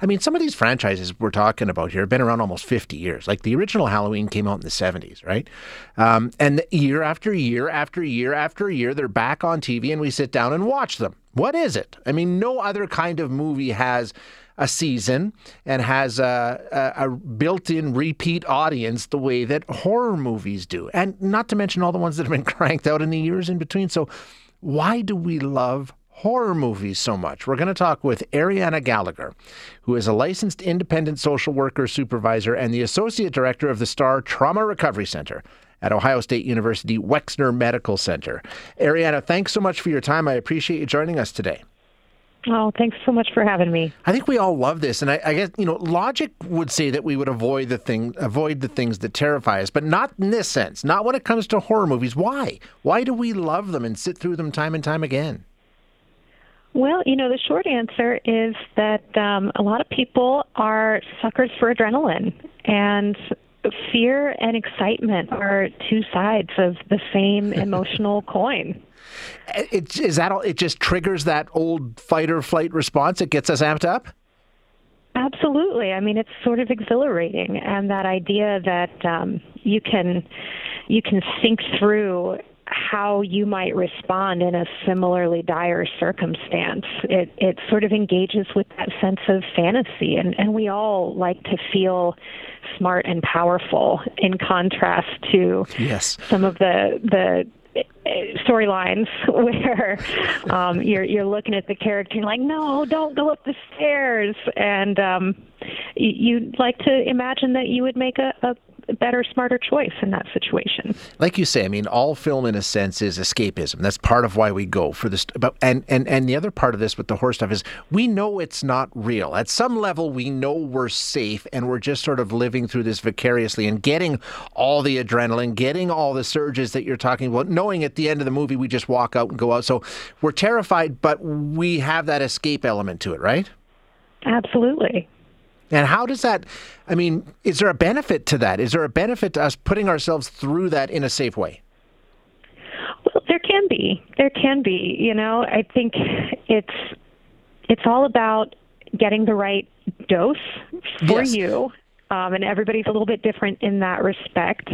I mean, some of these franchises we're talking about here have been around almost 50 years. Like the original Halloween came out in the 70s, right? Um, and year after year after year after year, they're back on TV and we sit down and watch them. What is it? I mean, no other kind of movie has a season and has a, a, a built in repeat audience the way that horror movies do. And not to mention all the ones that have been cranked out in the years in between. So, why do we love horror movies so much. We're going to talk with Ariana Gallagher, who is a licensed independent social worker supervisor and the associate director of the STAR Trauma Recovery Center at Ohio State University Wexner Medical Center. Ariana, thanks so much for your time. I appreciate you joining us today. Oh, thanks so much for having me. I think we all love this, and I, I, guess you know, logic would say that we would avoid the thing, avoid the things that terrify us, but not in this sense. Not when it comes to horror movies. Why? Why do we love them and sit through them time and time again? Well, you know, the short answer is that um, a lot of people are suckers for adrenaline, and fear and excitement are two sides of the same emotional coin. It, is that all? It just triggers that old fight or flight response. It gets us amped up. Absolutely. I mean, it's sort of exhilarating, and that idea that um, you can you can think through how you might respond in a similarly dire circumstance. It it sort of engages with that sense of fantasy and, and we all like to feel smart and powerful in contrast to yes. some of the the storylines where um, you're you're looking at the character and like, no, don't go up the stairs, and um, you'd like to imagine that you would make a, a better, smarter choice in that situation. Like you say, I mean, all film in a sense is escapism. That's part of why we go for this. But and and and the other part of this with the horror stuff is we know it's not real. At some level, we know we're safe, and we're just sort of living through this vicariously and getting all the adrenaline, getting all the surges that you're talking about, knowing at the end of the movie we just walk out and go out. So we're terrified, but we have that escape element to it, right? Absolutely. And how does that, I mean, is there a benefit to that? Is there a benefit to us putting ourselves through that in a safe way? Well, there can be. There can be. You know, I think it's it's all about getting the right dose for yes. you, um, and everybody's a little bit different in that respect.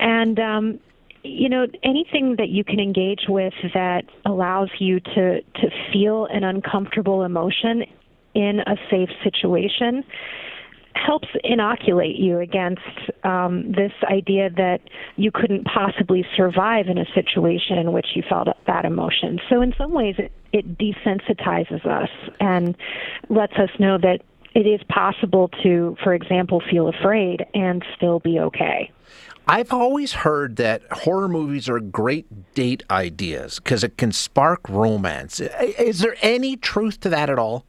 And um, you know, anything that you can engage with that allows you to to feel an uncomfortable emotion in a safe situation helps inoculate you against um, this idea that you couldn't possibly survive in a situation in which you felt that emotion. So, in some ways, it, it desensitizes us and lets us know that it is possible to, for example, feel afraid and still be okay. I've always heard that horror movies are great date ideas because it can spark romance. Is there any truth to that at all?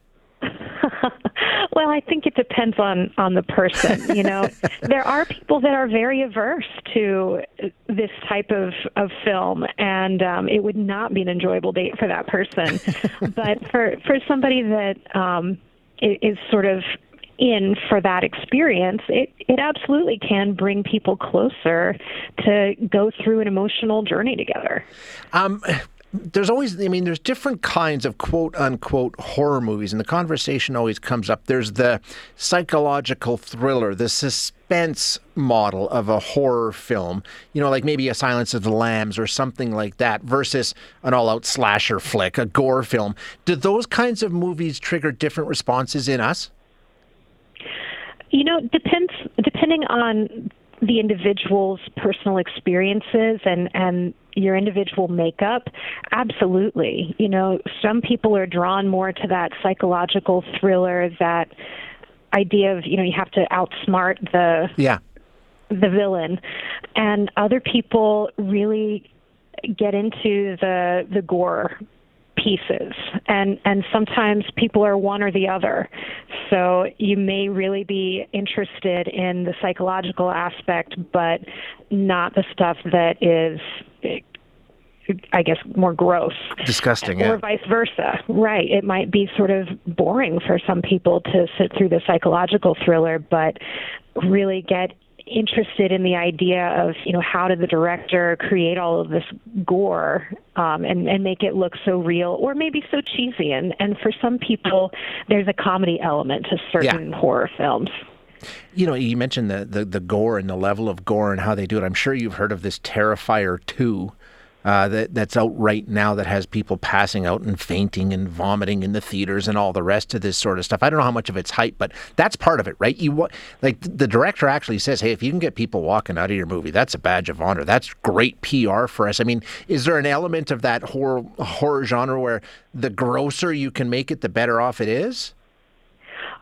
Well, I think it depends on on the person. You know, there are people that are very averse to this type of of film, and um, it would not be an enjoyable date for that person. but for for somebody that um, is sort of in for that experience, it, it absolutely can bring people closer to go through an emotional journey together. Um, there's always, I mean, there's different kinds of quote unquote horror movies, and the conversation always comes up. There's the psychological thriller, the suspense model of a horror film, you know, like maybe a Silence of the Lambs or something like that, versus an all out slasher flick, a gore film. Do those kinds of movies trigger different responses in us? You know, depends depending on the individual's personal experiences and and your individual makeup absolutely. You know some people are drawn more to that psychological thriller that idea of you know you have to outsmart the yeah. the villain. And other people really get into the the gore pieces. And and sometimes people are one or the other so you may really be interested in the psychological aspect but not the stuff that is I guess more gross, disgusting, or yeah. vice versa. Right? It might be sort of boring for some people to sit through the psychological thriller, but really get interested in the idea of you know how did the director create all of this gore um, and and make it look so real or maybe so cheesy and and for some people there's a comedy element to certain yeah. horror films. You know, you mentioned the, the the gore and the level of gore and how they do it. I'm sure you've heard of this Terrifier 2 uh, that that's out right now that has people passing out and fainting and vomiting in the theaters and all the rest of this sort of stuff. I don't know how much of it's hype, but that's part of it, right? You like the director actually says, "Hey, if you can get people walking out of your movie, that's a badge of honor. That's great PR for us." I mean, is there an element of that horror horror genre where the grosser you can make it, the better off it is?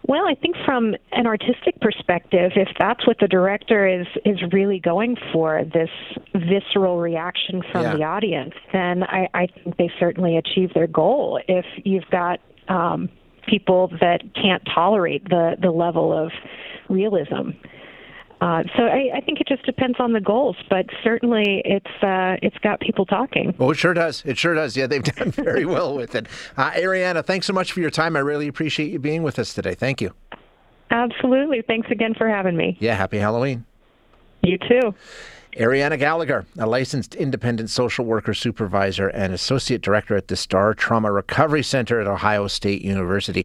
Well, I think from an artistic perspective, if that's what the director is is really going for, this visceral reaction from yeah. the audience, then I, I think they certainly achieve their goal. If you've got um, people that can't tolerate the the level of realism. Uh, so I, I, think it just depends on the goals, but certainly it's uh, it's got people talking. Oh, it sure does. It sure does. Yeah, they've done very well with it. Uh, Ariana, thanks so much for your time. I really appreciate you being with us today. Thank you. Absolutely. Thanks again for having me. Yeah, happy Halloween. You too. Ariana Gallagher, a licensed independent social worker supervisor and associate director at the Star Trauma Recovery Center at Ohio State University.